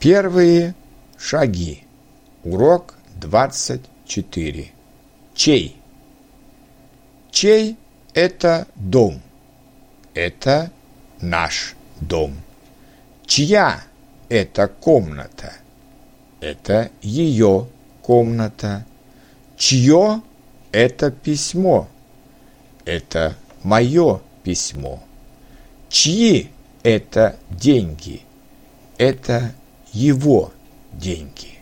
Первые шаги. Урок 24. Чей? Чей – это дом. Это наш дом. Чья – это комната. Это ее комната. Чье – это письмо. Это мое письмо. Чьи – это деньги. Это его деньги.